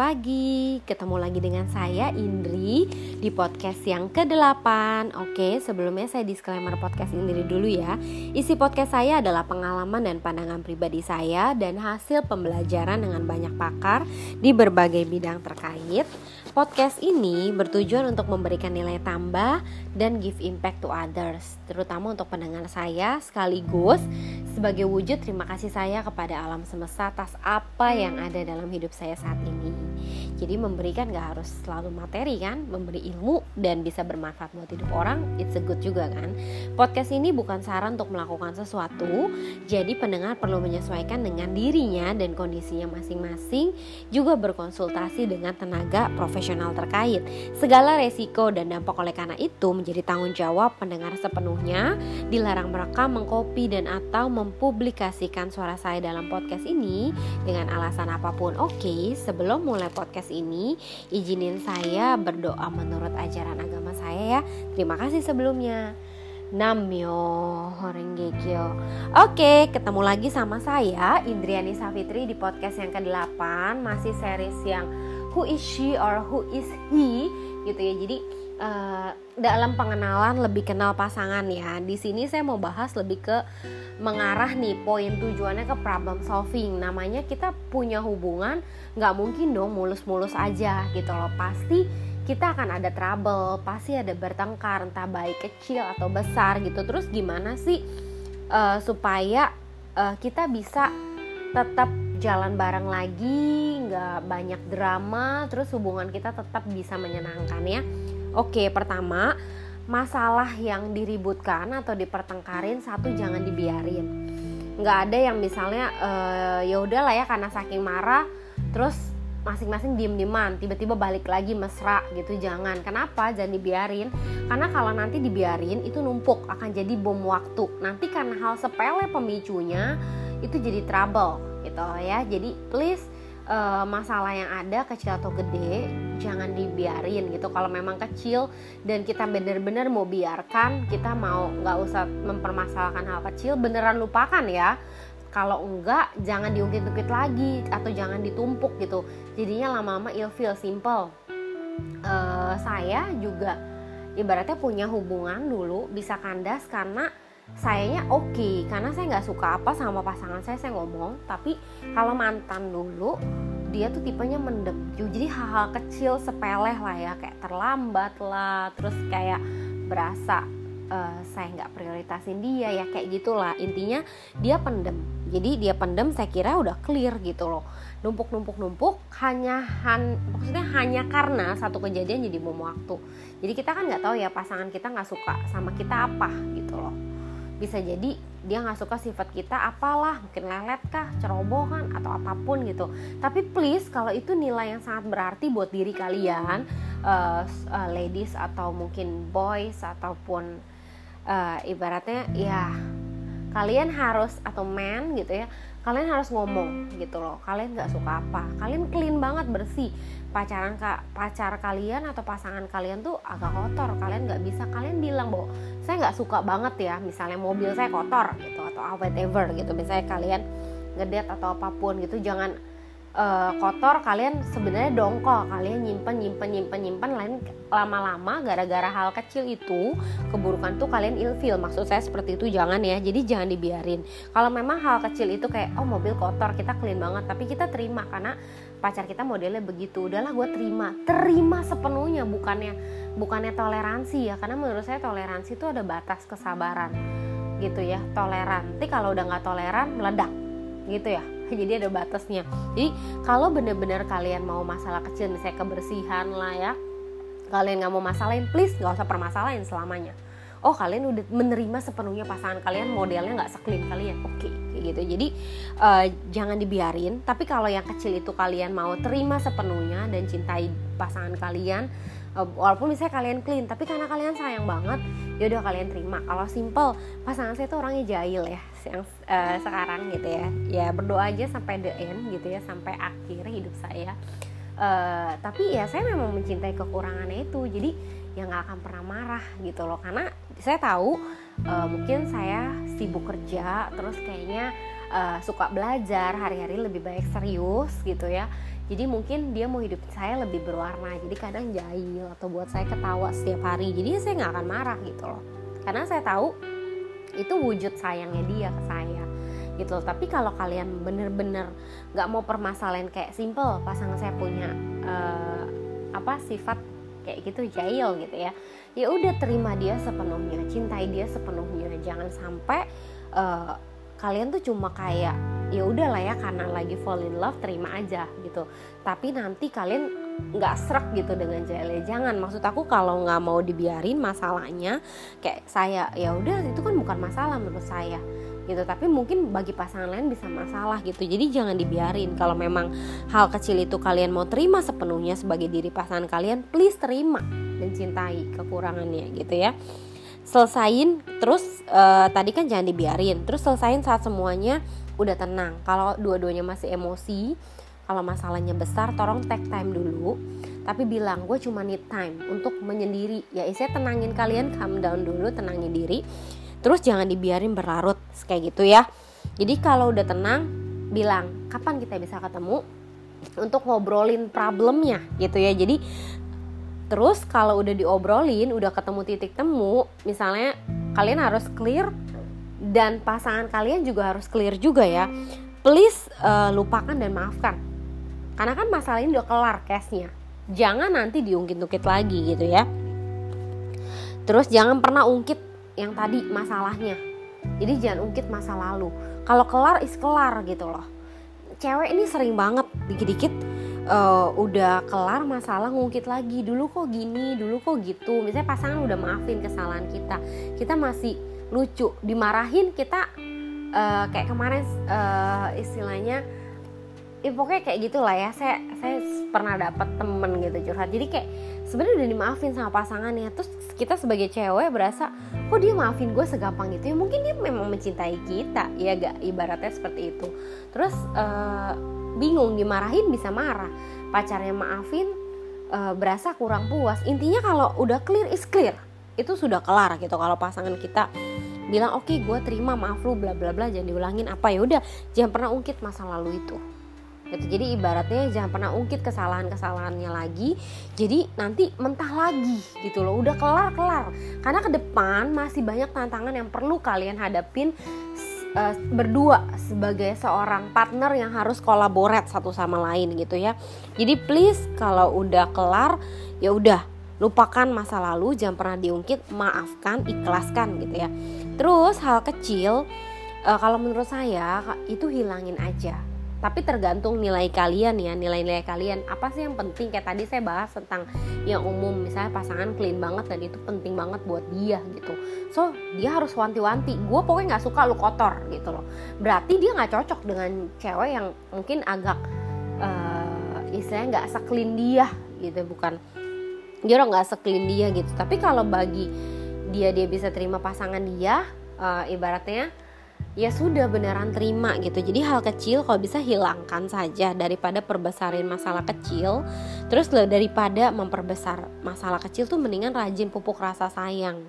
pagi, ketemu lagi dengan saya Indri di podcast yang ke-8 Oke, sebelumnya saya disclaimer podcast Indri dulu ya. Isi podcast saya adalah pengalaman dan pandangan pribadi saya Dan hasil pembelajaran dengan banyak pakar di berbagai bidang terkait. Podcast ini bertujuan untuk memberikan nilai tambah dan give impact to others, terutama untuk pendengar saya sekaligus. Sebagai wujud terima kasih saya kepada alam semesta atas apa yang ada dalam hidup saya saat ini. Jadi memberikan gak harus selalu materi kan, memberi ilmu dan bisa bermanfaat buat hidup orang, it's a good juga kan. Podcast ini bukan saran untuk melakukan sesuatu, jadi pendengar perlu menyesuaikan dengan dirinya dan kondisinya masing-masing, juga berkonsultasi dengan tenaga profesional terkait. Segala resiko dan dampak oleh karena itu menjadi tanggung jawab pendengar sepenuhnya. Dilarang merekam, mengkopi dan atau mempublikasikan suara saya dalam podcast ini dengan alasan apa pun. Oke, okay, sebelum mulai podcast ini, izinin saya berdoa menurut ajaran agama saya ya. Terima kasih sebelumnya. Namyo Horengekyo Oke, ketemu lagi sama saya Indriani Safitri di podcast yang ke-8 Masih series yang who is she or who is he gitu ya jadi uh, dalam pengenalan lebih kenal pasangan ya. Di sini saya mau bahas lebih ke mengarah nih poin tujuannya ke problem solving. Namanya kita punya hubungan nggak mungkin dong mulus-mulus aja gitu loh. Pasti kita akan ada trouble pasti ada bertengkar entah baik kecil atau besar gitu. Terus gimana sih uh, supaya uh, kita bisa tetap jalan bareng lagi, nggak banyak drama, terus hubungan kita tetap bisa menyenangkan ya. Oke, pertama masalah yang diributkan atau dipertengkarin satu jangan dibiarin. Nggak ada yang misalnya uh, ya udahlah ya karena saking marah, terus masing-masing diem-dieman tiba-tiba balik lagi mesra gitu jangan. Kenapa? Jangan dibiarin. Karena kalau nanti dibiarin itu numpuk akan jadi bom waktu. Nanti karena hal sepele pemicunya itu jadi trouble gitu ya. Jadi please uh, masalah yang ada kecil atau gede jangan dibiarin gitu. Kalau memang kecil dan kita bener-bener mau biarkan kita mau nggak usah mempermasalahkan hal kecil beneran lupakan ya. Kalau enggak jangan diungkit-ungkit lagi atau jangan ditumpuk gitu. Jadinya lama-lama feel simple. Uh, saya juga ibaratnya punya hubungan dulu bisa kandas karena sayanya oke. Okay, karena saya nggak suka apa sama pasangan saya saya ngomong. Tapi kalau mantan dulu dia tuh tipenya mendem jadi hal-hal kecil sepele lah ya kayak terlambat lah terus kayak berasa uh, saya nggak prioritasin dia ya kayak gitulah. Intinya dia pendem. Jadi dia pendem saya kira udah clear gitu loh. Numpuk numpuk numpuk hanya han, maksudnya hanya karena satu kejadian jadi bom waktu. Jadi kita kan nggak tahu ya pasangan kita nggak suka sama kita apa gitu loh bisa jadi dia nggak suka sifat kita apalah mungkin lelet kah cerobohan atau apa pun gitu. Tapi please kalau itu nilai yang sangat berarti buat diri kalian uh, uh, ladies atau mungkin boys ataupun uh, ibaratnya ya kalian harus atau man gitu ya kalian harus ngomong gitu loh. Kalian nggak suka apa? Kalian clean banget bersih pacaran kak pacar kalian atau pasangan kalian tuh agak kotor. Kalian nggak bisa kalian bilang bahwa saya nggak suka banget ya misalnya mobil saya kotor gitu atau whatever gitu. Misalnya kalian ngedet atau apa pun gitu jangan uh, kotor kalian sebenarnya dongkol. Kalian nyimpen nyimpen nyimpen nyimpen lain lama-lama gara-gara hal kecil itu keburukan tuh kalian ilfil. Maksud saya seperti itu jangan ya. Jadi jangan dibiarin. Kalau memang hal kecil itu kayak oh mobil kotor kita clean banget tapi kita terima karena pacar kita modelnya begitu udahlah gue terima. Terima sepenuhnya bukannya bukannya toleransi ya karena menurut saya toleransi itu ada batas kesabaran gitu ya toleran. Nanti kalau udah nggak toleran meledak gitu ya. Jadi ada batasnya. Jadi kalau bener-bener kalian mau masalah kecil misalnya kebersihan lah ya kalian nggak mau masalahin please nggak usah permasalahin selamanya oh kalian udah menerima sepenuhnya pasangan kalian modelnya nggak sekelin kalian. Oke okay, gitu. Jadi uh, jangan dibiarin. Tapi kalau yang kecil itu kalian mau terima sepenuhnya dan cintai pasangan kalian uh, walaupun misalnya kalian clean tapi karena kalian sayang banget ya udah kalian terima. Kalau simple pasangan saya itu orangnya jahil ya yang uh, sekarang gitu ya. Ya berdoa aja sampai the end gitu ya sampai akhir hidup saya uh, tapi ya saya memang mencintai kekurangannya itu. Jadi ya nggak akan pernah marah gitu loh. Karena saya tahu uh, mungkin saya sibuk kerja terus kayaknya uh, suka belajar hari-hari lebih baik serius gitu ya. Jadi mungkin dia mau hidup saya lebih berwarna. Jadi kadang jahil atau buat saya ketawa setiap hari. Jadi saya nggak akan marah gitu loh. Karena saya tahu itu wujud sayangnya dia ke saya gitu. Loh. tapi kalau kalian bener-bener nggak mau permasalahan kayak simple pasangan saya punya uh, apa sifat kayak gitu jahil gitu ya ya udah terima dia sepenuhnya cintai dia sepenuhnya. Jangan sampai uh, kalian tuh cuma kayak ya udah lah ya karena lagi fall in love terima aja gitu. Tapi nanti kalian nggak serak gitu dengan jahilnya. Jangan maksud aku kalau nggak mau dibiarin masalahnya kayak saya ya udah itu kan bukan masalah menurut saya gitu. Tapi mungkin bagi pasangan lain bisa masalah gitu. Jadi jangan dibiarin. Kalau memang hal kecil itu kalian mau terima sepenuhnya sebagai diri pasangan kalian please terima dan cintai kekurangannya gitu ya. Selesain terus uh, tadi kan jangan dibiarin. Terus selesain saat semuanya udah tenang. Kalau dua-duanya masih emosi kalau masalahnya besar tolong take time dulu. Tapi bilang gue cuma need time untuk menyendiri. Ya saya tenangin kalian calm down dulu tenangin diri terus jangan dibiarin berlarut kayak gitu ya jadi kalau udah tenang bilang kapan kita bisa ketemu untuk ngobrolin problemnya gitu ya jadi Terus kalau udah diobrolin, udah ketemu titik temu, misalnya kalian harus clear dan pasangan kalian juga harus clear juga ya. Please uh, lupakan dan maafkan. Karena kan masalah ini udah kelar case-nya. Jangan nanti diungkit-ungkit lagi gitu ya. Terus jangan pernah ungkit yang tadi masalahnya. Jadi jangan ungkit masa lalu. Kalau kelar is kelar gitu loh. Cewek ini sering banget dikit-dikit uh, udah kelar masalah ngungkit lagi dulu kok gini dulu kok gitu misalnya pasangan udah maafin kesalahan kita kita masih lucu dimarahin kita uh, kayak kemarin uh, istilahnya ya pokoknya kayak gitulah ya. Saya saya pernah dapat temen gitu curhat. Jadi kayak sebenarnya udah dimaafin sama pasangannya. Terus kita sebagai cewek berasa kok dia maafin gue segampang itu ya? Mungkin dia memang mencintai kita. Ya gak ibaratnya seperti itu. Terus uh, bingung dimarahin bisa marah. Pacarnya maafin uh, berasa kurang puas. Intinya kalau udah clear is clear. Itu sudah kelar gitu. Kalau pasangan kita bilang oke okay, gue terima maaf lu bla bla bla jangan diulangin apa ya udah. Jangan pernah ungkit masa lalu itu gitu. Jadi ibaratnya jangan pernah ungkit kesalahan kesalahannya lagi. Jadi nanti mentah lagi gitu loh. Udah kelar kelar karena ke depan masih banyak tantangan yang perlu kalian hadapin uh, berdua sebagai seorang partner yang harus kolaborat satu sama lain gitu ya. Jadi please kalau udah kelar ya udah lupakan masa lalu jangan pernah diungkit maafkan ikhlaskan gitu ya. Terus hal kecil uh, kalau menurut saya itu hilangin aja tapi tergantung nilai kalian ya nilai-nilai kalian. Apa sih yang penting? Kayak tadi saya bahas tentang yang umum. Misalnya pasangan clean banget dan itu penting banget buat dia gitu. So dia harus wanti-wanti. Gue pokoknya nggak suka lu kotor gitu loh. Berarti dia nggak cocok dengan cewek yang mungkin agak uh, istilahnya nggak seklin dia gitu. Bukan dia orang nggak seklin dia gitu. Tapi kalau bagi dia dia bisa terima pasangan dia uh, ibaratnya ya sudah beneran terima gitu. Jadi hal kecil kalau bisa hilangkan saja daripada perbesarin masalah kecil. Terus daripada memperbesar masalah kecil tuh mendingan rajin pupuk rasa sayang.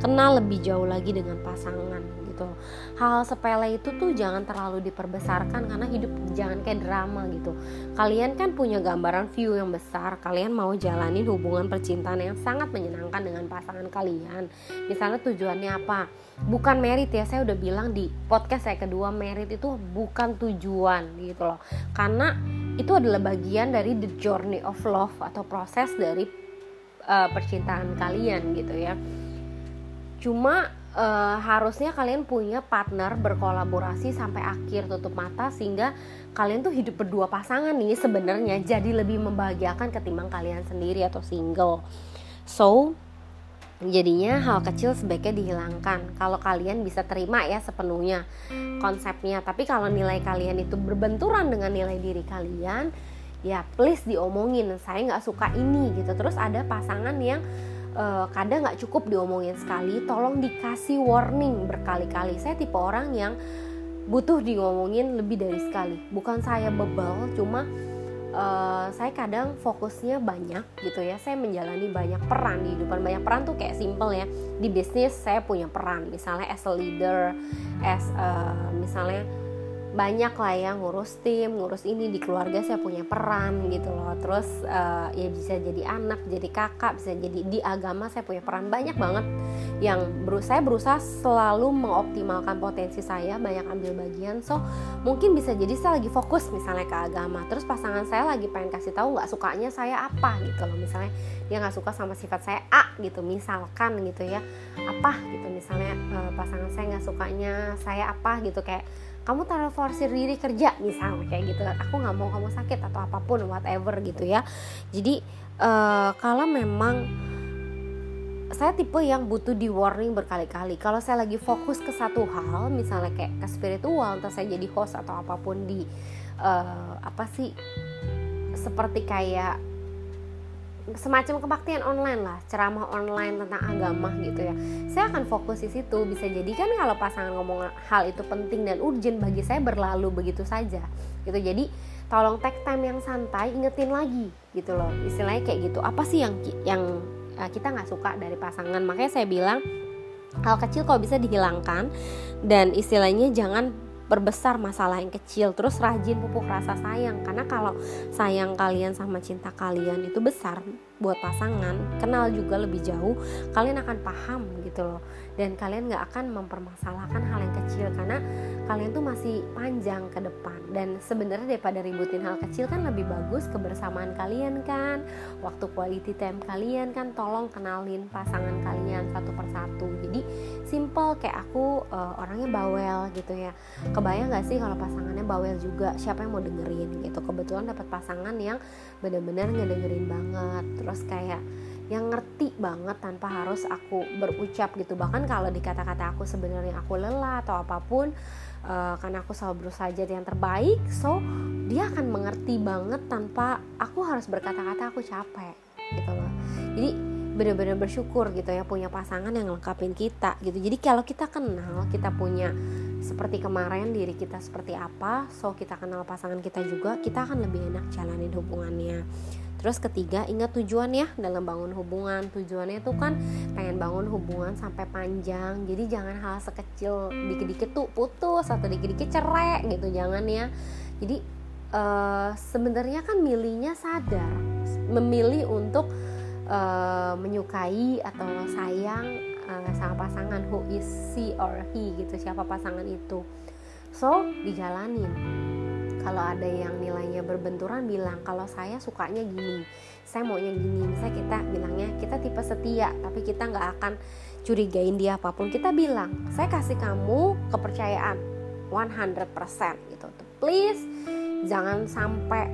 Kenal lebih jauh lagi dengan pasangan gitu. Hal sepele itu tuh jangan terlalu diperbesarkan karena hidup jangan kayak drama gitu. Kalian kan punya gambaran view yang besar kalian mau jalanin hubungan percintaan yang sangat menyenangkan dengan pasangan kalian. Misalnya tujuannya apa? Bukan merit ya saya udah bilang di podcast saya kedua merit itu bukan tujuan gitu loh. Karena itu adalah bagian dari the journey of love atau proses dari uh, percintaan kalian gitu ya. Cuma uh, harusnya kalian punya partner berkolaborasi sampai akhir tutup mata sehingga kalian tuh hidup berdua pasangan nih sebenarnya. Jadi lebih membahagiakan ketimbang kalian sendiri atau single. So jadinya hal kecil sebaiknya dihilangkan. Kalau kalian bisa terima ya sepenuhnya konsepnya. Tapi kalau nilai kalian itu berbenturan dengan nilai diri kalian ya please diomongin saya nggak suka ini gitu. Terus ada pasangan yang uh, kadang nggak cukup diomongin sekali tolong dikasih warning berkali-kali. Saya tipe orang yang butuh diomongin lebih dari sekali. Bukan saya bebal cuma uh, saya kadang fokusnya banyak gitu ya. Saya menjalani banyak peran di kehidupan banyak peran tuh kayak simple ya. Di bisnis saya punya peran. Misalnya as a leader as uh, misalnya banyak lah ya ngurus tim, ngurus ini di keluarga saya punya peran gitu loh. Terus uh, ya bisa jadi anak, jadi kakak, bisa jadi di agama saya punya peran banyak banget yang berusaha saya berusaha selalu mengoptimalkan potensi saya, banyak ambil bagian. So mungkin bisa jadi saya lagi fokus misalnya ke agama, terus pasangan saya lagi pengen kasih tahu nggak sukanya saya apa gitu loh. Misalnya dia nggak suka sama sifat saya A gitu, misalkan gitu ya apa gitu misalnya uh, pasangan saya nggak sukanya saya apa gitu kayak kamu taruh forsir diri kerja misalnya kayak gitu. Aku nggak mau kamu sakit atau apa pun whatever gitu ya. Jadi uh, kalau memang saya tipe yang butuh di warning berkali-kali. Kalau saya lagi fokus ke satu hal misalnya kayak ke spiritual entah saya jadi host atau apa pun di uh, apa sih seperti kayak semacam kebaktian online lah ceramah online tentang agama gitu ya. Saya akan fokus di situ bisa jadi kan kalau pasangan ngomong hal itu penting dan urgent bagi saya berlalu begitu saja. Gitu jadi tolong take time yang santai ingetin lagi gitu loh. Istilahnya kayak gitu. Apa sih yang yang eh, kita nggak suka dari pasangan? Makanya saya bilang hal kecil kalau bisa dihilangkan dan istilahnya jangan perbesar masalah yang kecil. Terus rajin pupuk rasa sayang. Karena kalau sayang kalian sama cinta kalian itu besar buat pasangan kenal juga lebih jauh kalian akan paham gitu loh. Dan kalian nggak akan mempermasalahkan hal yang kecil karena kalian tuh masih panjang ke depan. Dan sebenarnya daripada ributin hal kecil kan lebih bagus kebersamaan kalian kan waktu quality time kalian kan tolong kenalin pasangan kalian satu persatu. Jadi simple kayak aku uh, orangnya bawel gitu ya. Kebayang nggak sih kalau pasangannya bawel juga? Siapa yang mau dengerin gitu? Kebetulan dapat pasangan yang benar-benar ngedengerin banget. Terus kayak yang ngerti banget tanpa harus aku berucap gitu. Bahkan kalau di kata-kata aku sebenarnya aku lelah atau apa pun uh, karena aku selalu berusaha jadi yang terbaik so dia akan mengerti banget tanpa aku harus berkata-kata aku capek gitu loh. Jadi benar-benar bersyukur gitu ya punya pasangan yang lengkapin kita gitu. Jadi kalau kita kenal kita punya seperti kemarin diri kita seperti apa so kita kenal pasangan kita juga kita akan lebih enak jalanin hubungannya Terus ketiga, ingat tujuan ya dalam bangun hubungan. Tujuannya itu kan pengen bangun hubungan sampai panjang. Jadi jangan hal sekecil dikit-dikit tuh putus atau dikit-dikit cerai gitu, jangan ya. Jadi uh, sebenarnya kan milihnya sadar, memilih untuk uh, menyukai atau sayang uh, sama pasangan who is she or he gitu, siapa pasangan itu. So, dijalanin kalau ada yang nilainya berbenturan bilang kalau saya sukanya gini saya maunya gini. Misalnya kita bilangnya kita tipe setia tapi kita nggak akan curigain dia apa pun. Kita bilang saya kasih kamu kepercayaan 100% gitu. Please jangan sampai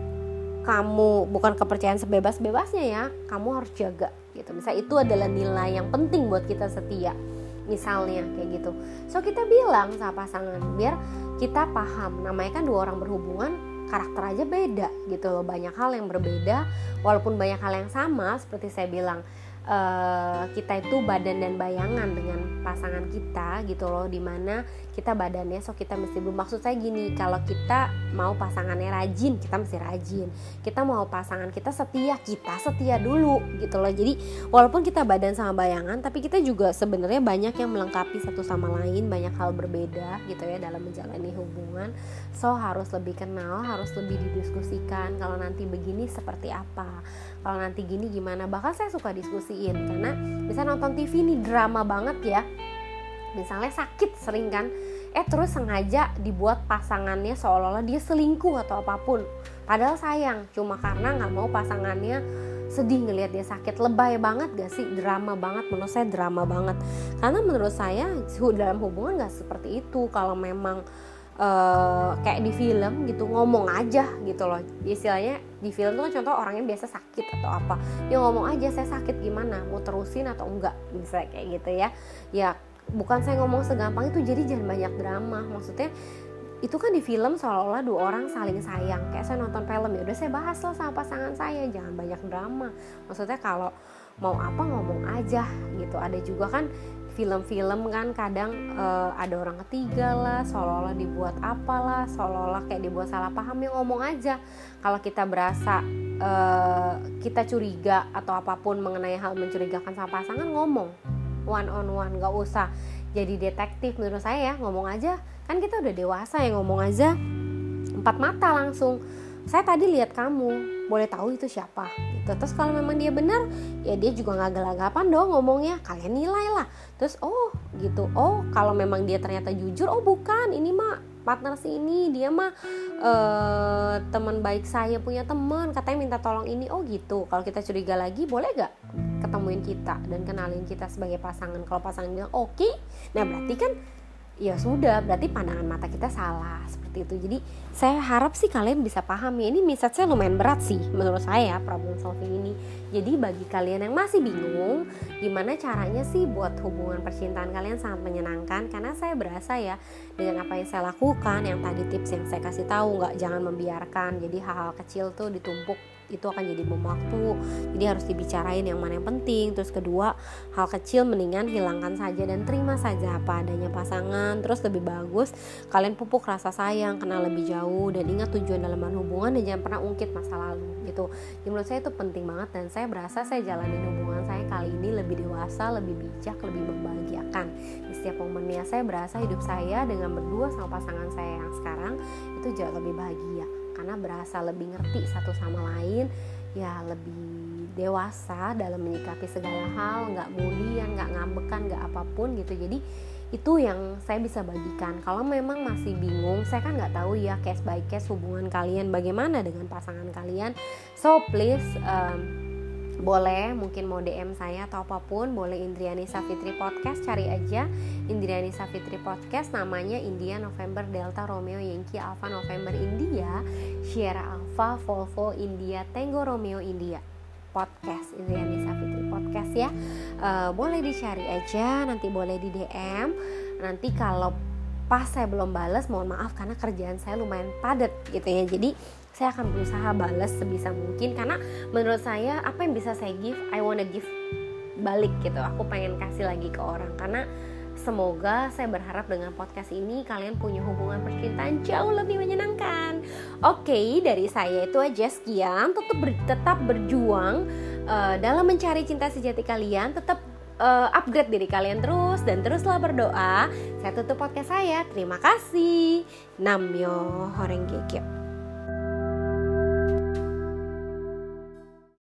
kamu bukan kepercayaan sebebas-bebasnya ya kamu harus jaga. Gitu. Misalnya itu adalah nilai yang penting buat kita setia misalnya kayak gitu. So kita bilang sama pasangan biar kita paham. Namanya kan dua orang berhubungan karakter aja beda gitu loh. Banyak hal yang berbeda walaupun banyak hal yang sama seperti saya bilang uh, kita itu badan dan bayangan dengan pasangan kita gitu loh di mana kita badannya so kita mesti maksud saya gini kalau kita mau pasangannya rajin kita mesti rajin. Kita mau pasangan kita setia kita setia dulu gitu loh. Jadi walaupun kita badan sama bayangan tapi kita juga sebenarnya banyak yang melengkapi satu sama lain banyak hal berbeda gitu ya dalam menjalani hubungan. So harus lebih kenal harus lebih didiskusikan kalau nanti begini seperti apa kalau nanti gini gimana. Bahkan saya suka diskusiin karena bisa nonton TV ini drama banget ya. Misalnya sakit sering kan. Eh terus sengaja dibuat pasangannya seolah-olah dia selingkuh atau apa pun. Padahal sayang cuma karena nggak mau pasangannya sedih ngelihat dia sakit. Lebay banget gak sih? Drama banget menurut saya drama banget. Karena menurut saya dalam hubungan nggak seperti itu. Kalau memang uh, kayak di film gitu ngomong aja gitu loh. Istilahnya di film tuh kan contoh orangnya biasa sakit atau apa. Ya ngomong aja saya sakit gimana? Mau terusin atau enggak? Bisa kayak gitu ya. Ya bukan saya ngomong segampang itu jadi jangan banyak drama. Maksudnya itu kan di film seolah-olah dua orang saling sayang. Kayak saya nonton film ya udah saya bahas lah sama pasangan saya jangan banyak drama. Maksudnya kalau mau apa ngomong aja gitu. Ada juga kan film-film kan kadang uh, ada orang ketiga lah seolah-olah dibuat apalah seolah-olah kayak dibuat salah paham yang ngomong aja. Kalau kita berasa uh, kita curiga atau apa pun mengenai hal mencurigakan sama pasangan ngomong. One on one gak usah jadi detektif. Menurut saya ya ngomong aja. Kan kita udah dewasa ya ngomong aja empat mata langsung. Saya tadi lihat kamu boleh tahu itu siapa gitu. Terus kalau memang dia benar ya dia juga nggak gelagapan dong ngomongnya. Kalian nilai lah. Terus oh gitu. Oh kalau memang dia ternyata jujur oh bukan. Ini mah partner si ini. Dia mah uh, teman baik saya punya teman. Katanya minta tolong ini. Oh gitu. Kalau kita curiga lagi boleh gak ketemuin kita dan kenalin kita sebagai pasangan? Kalau pasangan bilang oke. Okay, nah berarti kan ya sudah berarti pandangan mata kita salah seperti itu. Jadi saya harap sih kalian bisa paham ya ini message saya lumayan berat sih menurut saya problem solving ini. Jadi bagi kalian yang masih bingung gimana caranya sih buat hubungan percintaan kalian sangat menyenangkan? Karena saya berasa ya dengan apa yang saya lakukan yang tadi tips yang saya kasih tahu nggak jangan membiarkan. Jadi hal-hal kecil tuh ditumpuk itu akan jadi bom waktu. Jadi harus dibicarain yang mana yang penting. Terus kedua hal kecil mendingan hilangkan saja dan terima saja apa adanya pasangan. Terus lebih bagus kalian pupuk rasa sayang kenal lebih jauh dan ingat tujuan dalam hubungan dan jangan pernah ungkit masa lalu gitu. Jadi menurut saya itu penting banget dan saya berasa saya jalanin hubungan saya kali ini lebih dewasa lebih bijak lebih membahagiakan. Di setiap momennya saya berasa hidup saya dengan berdua sama pasangan saya yang sekarang itu jauh lebih bahagia karena berasa lebih ngerti satu sama lain ya lebih dewasa dalam menyikapi segala hal nggak mulian nggak ngambekan nggak apa pun gitu. Jadi itu yang saya bisa bagikan. Kalau memang masih bingung saya kan nggak tahu ya case by case hubungan kalian bagaimana dengan pasangan kalian. So please um, boleh mungkin mau DM saya atau apa pun boleh Indriani Safitri Podcast cari aja Indriani Safitri Podcast namanya India November Delta Romeo Yankee Alpha November India Sierra Alpha Volvo India Tango Romeo India podcast Indriani Safitri Podcast ya. Uh, boleh dicari aja nanti boleh di DM nanti kalau pas saya belum bales mohon maaf karena kerjaan saya lumayan padat gitu ya. Jadi saya akan berusaha balas sebisa mungkin karena menurut saya apa yang bisa saya give I wanna give balik gitu aku pengen kasih lagi ke orang karena semoga saya berharap dengan podcast ini kalian punya hubungan percintaan jauh lebih menyenangkan oke okay, dari saya itu aja sekian tetap ber, tetap berjuang uh, dalam mencari cinta sejati kalian tetap uh, upgrade diri kalian terus dan teruslah berdoa. Saya tutup podcast saya. Terima kasih. Namyo Horeng Gekyo.